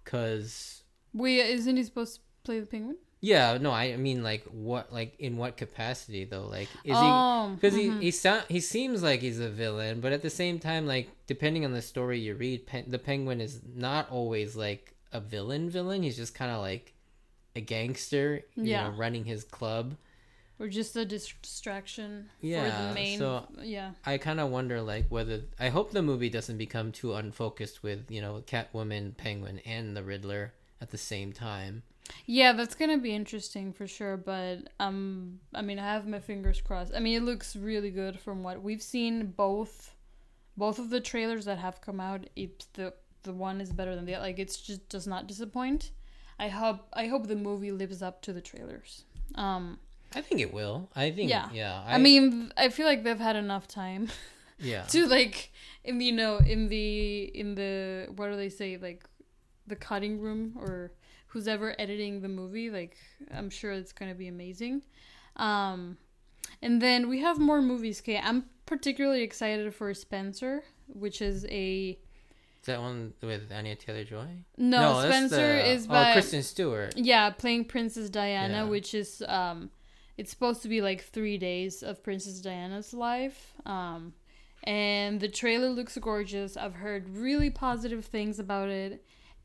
cause Wait, isn't he supposed to play the penguin? yeah, no, I mean like what like in what capacity though? Like, is Oh, he because mhm. he he sound he seems like he's a villain, but at the same time, like depending on the story you read, Pen- the penguin is not always like a villain. Villain. He's just kind of like a gangster. You Yeah. know, running his club. Or just a dis- distraction for Yeah, the main. so- yeah. I kind of wonder like whether I hope the movie doesn't become too unfocused with you know Catwoman, Penguin, and the Riddler at the same time. Yeah, that's gonna be interesting for sure. But um, I mean, I have my fingers crossed. I mean, it looks really good from what we've seen. Both, both of the trailers that have come out, it the the one is better than the other. Like it's just does not disappoint. I hope I hope the movie lives up to the trailers. Um, I think it will. I think yeah. Yeah. yeah I, mean, I feel like they've had enough time yeah. to like in the, you know in the in the what do they say like the cutting room or who's ever editing the movie like i'm sure it's going to be amazing um and then we have more movies okay i'm particularly excited for spencer which is a Is that one with Anya Taylor Joy? no, that's spencer the- is oh by Kristen Stewart. yeah playing princess diana Yeah. which is um it's supposed to be like three days of princess diana's life um and the trailer looks gorgeous i've heard really positive things about it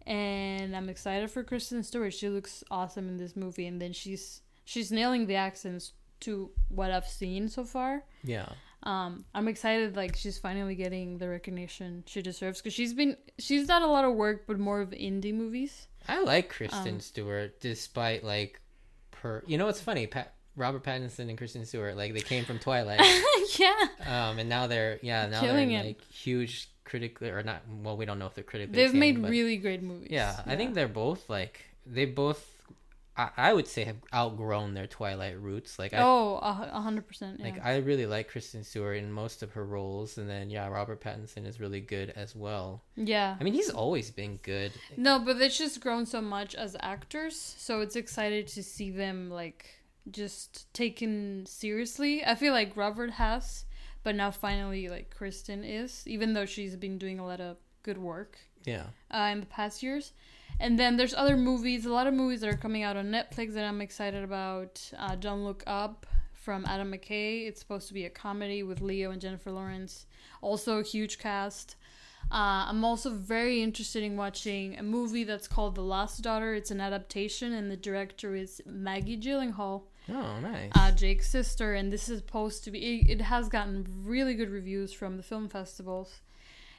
and i'm excited for kristen stewart she looks awesome in this movie and then she's she's nailing the accents to what i've seen so far Yeah. um i'm excited like she's finally getting the recognition she deserves because she's been she's done a lot of work but more of indie movies I like Kristen Um, Stewart despite like per you know what's funny? Pat Robert Pattinson and Kristen Stewart like they came from Twilight. yeah um and now they're yeah, now Killing they're it. like huge critically or not well we don't know if they're critically They've acclaimed, made but- really great movies. Yeah, I think they're both like they both. I, I would say have outgrown their Twilight roots. Like I Oh, a hundred percent. Yeah. like I really like Kristen Stewart in most of her roles, and then yeah, Robert Pattinson is really good as well. yeah. I mean, he's always been good. No, but they've just grown so much as actors, so it's excited to see them like just taken seriously. I feel like Robert has, but now finally like Kristen is, even though she's been doing a lot of good work Yeah, uh, in the past years. And then there's other movies, a lot of movies that are coming out on Netflix that I'm excited about. Uh, Don't Look Up from Adam McKay. It's supposed to be a comedy with Leo and Jennifer Lawrence. Also a huge cast. Uh, I'm also very interested in watching a movie that's called The Lost Daughter. It's an adaptation, and the director is Maggie Gyllenhaal, oh nice. uh, Jake's sister. And this is supposed to be. It, it has gotten really good reviews from the film festivals.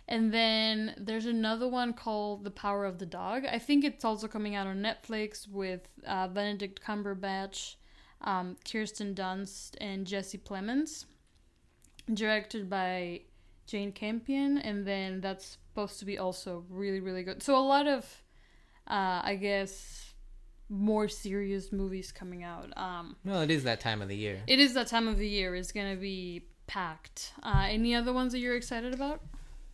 And then there's another one called The Power of the Dog. I think it's also coming out on Netflix with uh, Benedict Cumberbatch, um, Kirsten Dunst, and Jesse Plemons. Directed by Jane Campion, and then that's supposed to be also really, really good. So a lot of, uh, I guess, more serious movies coming out. Um, well, it is that time of the year. it is that time of the year. It's gonna be packed. Uh, any other ones that you're excited about?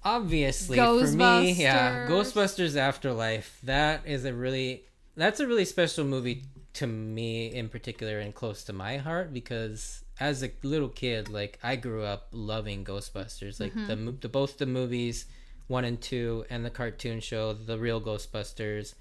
Obviously, for me, yeah, Ghostbusters. Afterlife. That is a really that's a really special movie to me in particular and close to my heart because as a little kid, like I grew up loving Ghostbusters, like the the both the movies one and two and the cartoon show, the real Ghostbusters,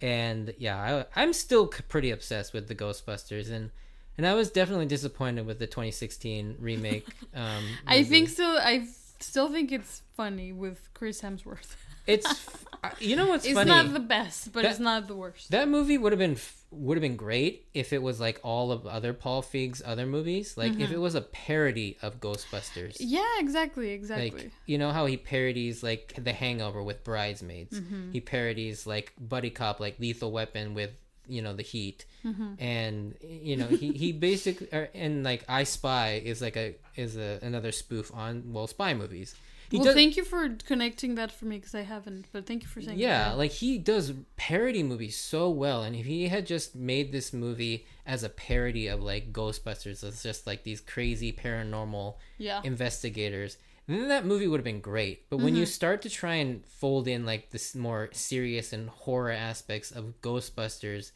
and yeah, I, I'm still pretty obsessed with the Ghostbusters and. And I was definitely disappointed with the 2016 remake. Um, I think still, I still think it's funny with Chris Hemsworth. it's you know what's funny. it's funny. not the best, but That- it's not the worst. That movie would have been would have been great if it was like all of other Paul Feig's other movies. Like if it was a parody of Ghostbusters. yeah, exactly, exactly. Like you know how he parodies like The Hangover with Bridesmaids. Mm-hmm. He parodies like Buddy Cop, like Lethal Weapon with you know the Heat, Mm-hmm. and you know he he basically or, and like I Spy is like a is a another spoof on well spy movies. He well, does- thank you for connecting that for me because I haven't. But thank you for saying. That. Yeah that. like he does parody movies so well and if he had just made this movie as a parody of like ghostbusters as just like these crazy paranormal yeah, investigators then that movie would have been great but when you mm-hmm. start to try and fold in like this more serious and horror aspects of ghostbusters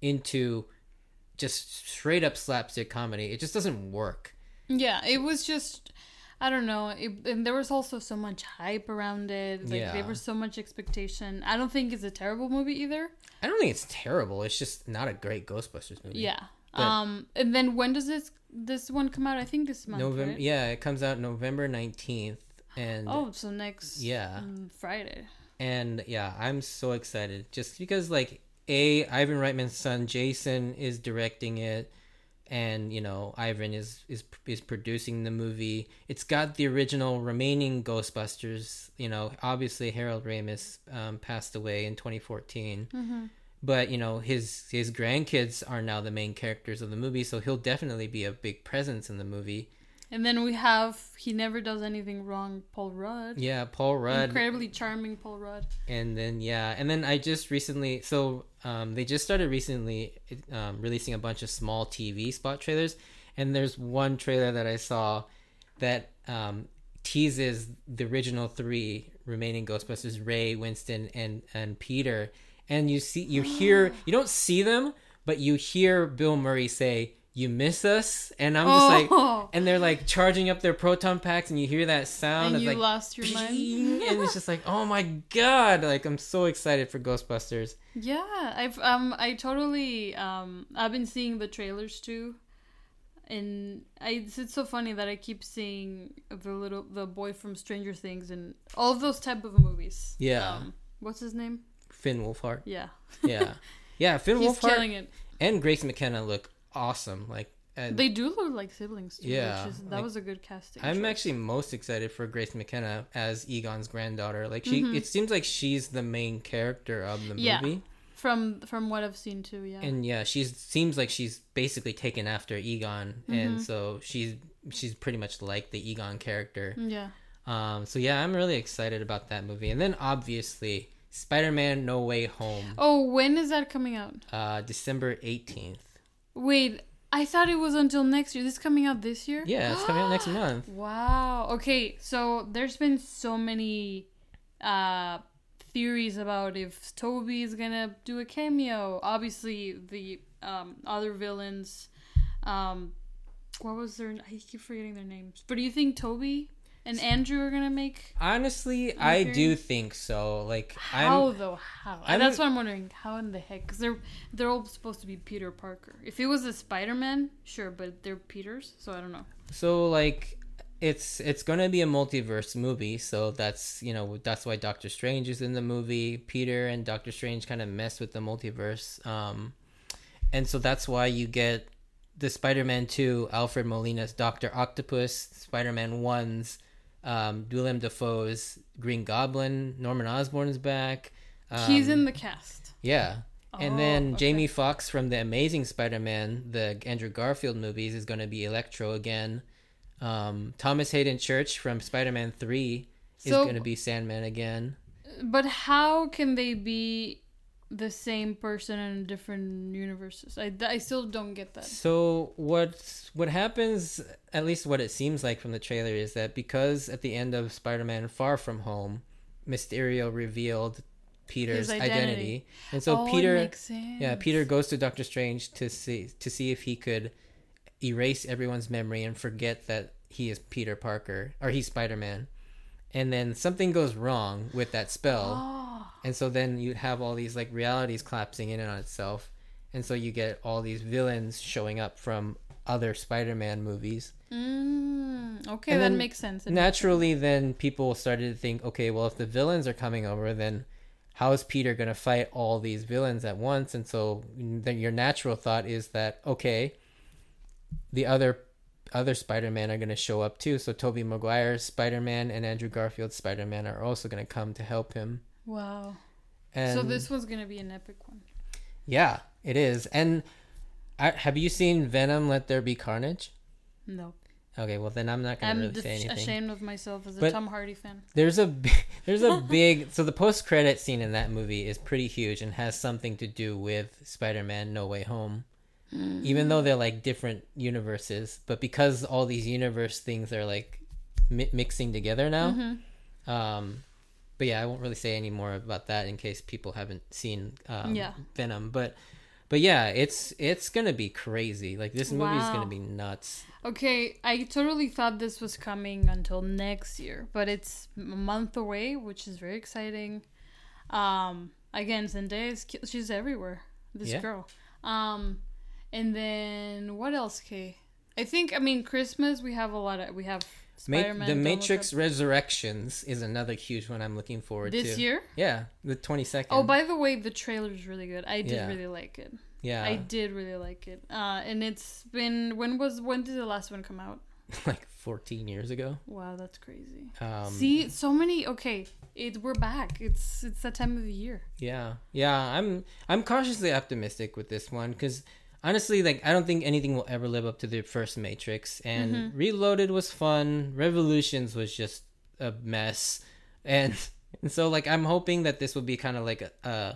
into just straight up slapstick comedy it just doesn't work yeah. It was just. I don't know. It, and there was also so much hype around it. Like Yeah. there was so much expectation. I don't think it's a terrible movie either. I don't think it's terrible. It's just not a great Ghostbusters movie. Yeah. But- um. And then when does this this one come out? I think this month. November. right? Yeah, it comes out November nineteenth, and Oh, so next. Yeah. mm, Friday. and yeah, I'm so excited just because like a Ivan Reitman's son Jason is directing it, and you know Ivan is is is producing the movie. It's got the original remaining Ghostbusters. You know, obviously Harold Ramis um, passed away in 2014. Mm-hmm. But you know his his grandkids are now the main characters of the movie, so he'll definitely be a big presence in the movie. And then we have he never does anything wrong. Paul Rudd. Yeah, Paul Rudd, Incredibly charming Paul Rudd. and then yeah and then i just recently so um, they just started recently um, releasing a bunch of small tv spot trailers and there's one trailer that i saw that um, teases the original three remaining ghostbusters ray winston and and peter and you see you hear you don't see them but you hear bill murray say you miss us and i'm just like Oh. and they're like charging up their proton packs and you hear that sound And of you like lost your mind. And it's just like oh my god like i'm so excited for ghostbusters Yeah, I've um I totally um I've been seeing the trailers too, and I it's, it's so funny that I keep seeing the little the boy from Stranger Things and all of those type of movies. Yeah. Um, what's his name? finn wolfhard Yeah, yeah yeah finn he's wolfhard killing it. and grace mckenna look awesome like and They do look like siblings too. Yeah, which is, that like, was a good casting. i'm choice. actually most excited for grace mckenna as egon's granddaughter like she Mhm. it seems like she's the main character of the Yeah. movie from from what I've seen too. Yeah, and yeah she seems like she's basically taken after egon Mhm. and so she's she's pretty much like the egon character yeah. Um, so yeah, I'm really excited about that movie. And then obviously Spider-Man: No Way Home, Oh, when is that coming out? uh, December 18th. Wait, I thought it was until next year. This is coming out this year. Yeah, it's coming out next month. Wow. Okay, so there's been so many uh theories about if Tobey is gonna do a cameo. Obviously, the um other villains. Um, what was their? I keep forgetting their names. But do you think Tobey and Andrew are gonna make? Honestly, I do think so. Like, How I'm though? How? I'm- That's what I'm wondering. How in the heck? Because they're they're all supposed to be Peter Parker. If it was a Spider Man, sure, but they're Peters, so I don't know. so like it's it's gonna be a multiverse movie. So that's you know that's why Doctor Strange is in the movie. Peter and Doctor Strange kind of mess with the multiverse. Um, and so that's why you get the Spider-Man 2, Alfred Molina's Doctor Octopus, Spider-Man 1's um, Willem Dafoe's Green Goblin, Norman Osborn's back. Um, He's in the cast. Yeah. And Oh, then okay. Jamie Foxx from the Amazing Spider-Man, the Andrew Garfield movies, is going to be Electro again. Um, Thomas Haden Church from Spider-Man 3 is So- going to be Sandman again. But how can they be the same person in different universes? I, I still don't get that. So what what happens, at least what it seems like from the trailer, is that because at the end of Spider-Man: Far From Home, Mysterio revealed Peter's identity. identity. and so oh, Peter, makes sense. yeah, Peter goes to Doctor Strange to see to see if he could erase everyone's memory and forget that he is Peter Parker or he's Spider-Man. And then something goes wrong with that spell. Oh, And so then you have all these like realities collapsing in and on itself. And so you get all these villains showing up from other Spider-Man movies. mm, okay, And that makes sense. It makes Naturally, then people started to think, okay, well, if the villains are coming over, then how is Peter going to fight all these villains at once? And so then your natural thought is that, okay, the other other Spider-Man are going to show up too. So Tobey Maguire's Spider-Man and Andrew Garfield's Spider-Man are also going to come to help him. Wow. And so this one's gonna be an epic one. Yeah, it is. And I, have you seen Venom? Let There Be Carnage. No, Okay, well then I'm not gonna I'm really def- say anything. ashamed of myself as a But- Tom Hardy fan. There's a there's a big so the post credit scene in that movie is pretty huge and has something to do with Spider-Man No Way Home. Even though they're like different universes, but because all these universe things are like mi- mixing together now. Mm-hmm. Um, but yeah, I won't really say any more about that in case people haven't seen um, Yeah. Venom. But but yeah, it's it's gonna be crazy. Like this movie is Wow. gonna be nuts. Okay, I totally thought this was coming until next year, but it's a month away, which is very exciting. Um, again, Zendaya is she's everywhere. This Yeah. girl. Um, and then what else? Kay? I think I mean Christmas. We have a lot of we have Ma- the Matrix Resurrections is another huge one I'm looking forward to. this year. Yeah, the twenty second. Oh, by the way, the trailer is really good. I did Yeah. really like it. yeah, I did really like it. Uh, and it's been when was when did the last one come out? like fourteen years ago. Wow, that's crazy. Um, See, so many. Okay, it we're back. It's it's that time of the year. Yeah, yeah. I'm I'm cautiously optimistic with this one because honestly, like I don't think anything will ever live up to the first Matrix. And Mm-hmm. Reloaded was fun. Revolutions was just a mess, and and so like I'm hoping that this will be kind of like a, uh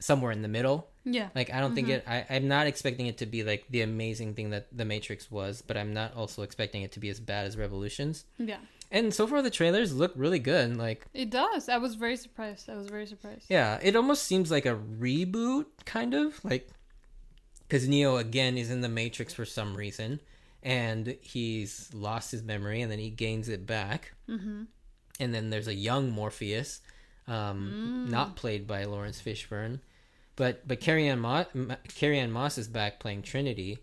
somewhere in the middle. Yeah. Like I don't think Mm-hmm. it. I, I'm not expecting it to be like the amazing thing that the Matrix was, but I'm not also expecting it to be as bad as Revolutions. Yeah. And so far, the trailers look really good. Like It does. I was very surprised. I was very surprised. Yeah, it almost seems like a reboot, kind of like because Neo again is in the Matrix for some reason, and he's lost his memory, and then he gains it back, Mm-hmm. and then there's a young Morpheus, um, not played by Laurence Fishburne, but but Carrie Ann Moss, Carrie Ann Moss is back playing Trinity.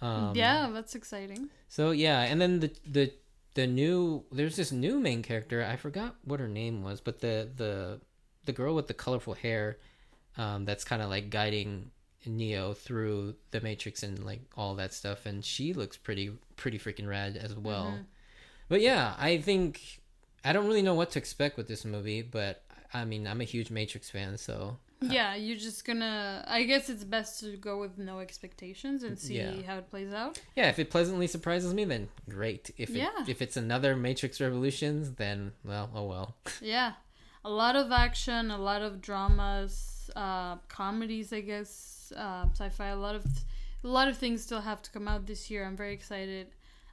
Um, yeah, that's exciting. So yeah, and then the the the new there's this new main character. I forgot what her name was, but the the the girl with the colorful hair, um, that's kind of like guiding Neo through the Matrix and like all that stuff, and she looks pretty pretty freaking rad as well. But yeah, I think I don't really know what to expect with this movie, but I mean I'm a huge Matrix fan, so Yeah, you're just gonna. I guess it's best to go with no expectations and see Yeah. how it plays out. yeah, if it pleasantly surprises me, then great. If it, Yeah. if it's another Matrix Revolutions, then well, oh well. Yeah, a lot of action, a lot of dramas, uh, comedies. I guess uh, sci-fi. A lot of a lot of things still have to come out this year. I'm very excited.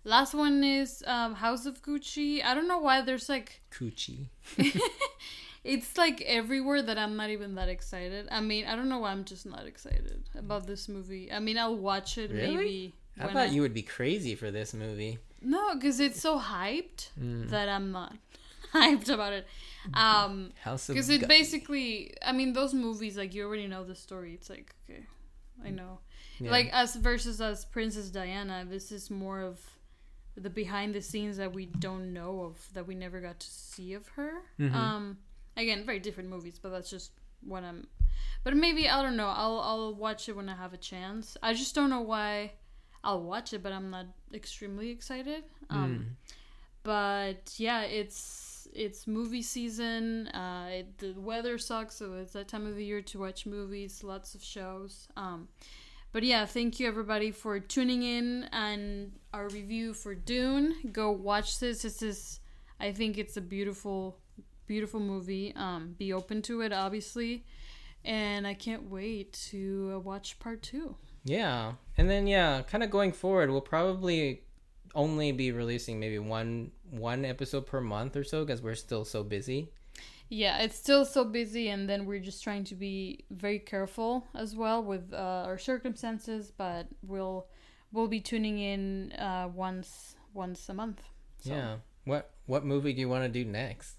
Last one is um, House of Gucci. I don't know why there's like Coochie. it's like everywhere that I'm not even that excited. I mean, I don't know why I'm just not excited about this movie. I mean, I'll watch it Really? maybe. I thought you would be crazy for this movie. No, because it's so hyped Mm. that I'm not hyped about it. Um, House of because it Gu- basically, I mean, those movies like you already know the story. It's like okay, I know. Yeah. Like us versus us, Princess Diana. This is more of the behind the scenes that we don't know of, that we never got to see of her. Mhm. Um, again, very different movies, but that's just what I'm. But maybe I don't know. I'll I'll watch it when I have a chance. I just don't know why. I'll watch it, but I'm not extremely excited. Um, Mm. but yeah, it's it's movie season. Uh, it, the weather sucks, so it's that time of the year to watch movies. Lots of shows. Um, but yeah, thank you everybody for tuning in and our review for Dune. Go watch this. This is, I think it's a beautiful, beautiful movie. Um, be open to it, obviously, and I can't wait to uh, watch part two. Yeah, and then yeah, kind of going forward, we'll probably only be releasing maybe one one episode per month or so because we're still so busy. Yeah, it's still so busy, and then we're just trying to be very careful as well with uh, our circumstances. But we'll we'll be tuning in uh, once once a month. So. Yeah. What what movie do you want to do next?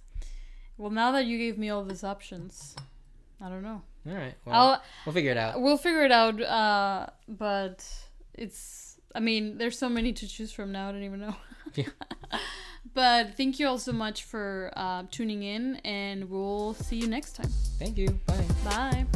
Well, now that you gave me all these options, I don't know. All right. Well, I'll we'll figure it out. we'll figure it out. Uh, but it's I mean, there's so many to choose from now. I don't even know. Yeah. but thank you all so much for uh, tuning in, and we'll see you next time. Thank you. Bye. Bye.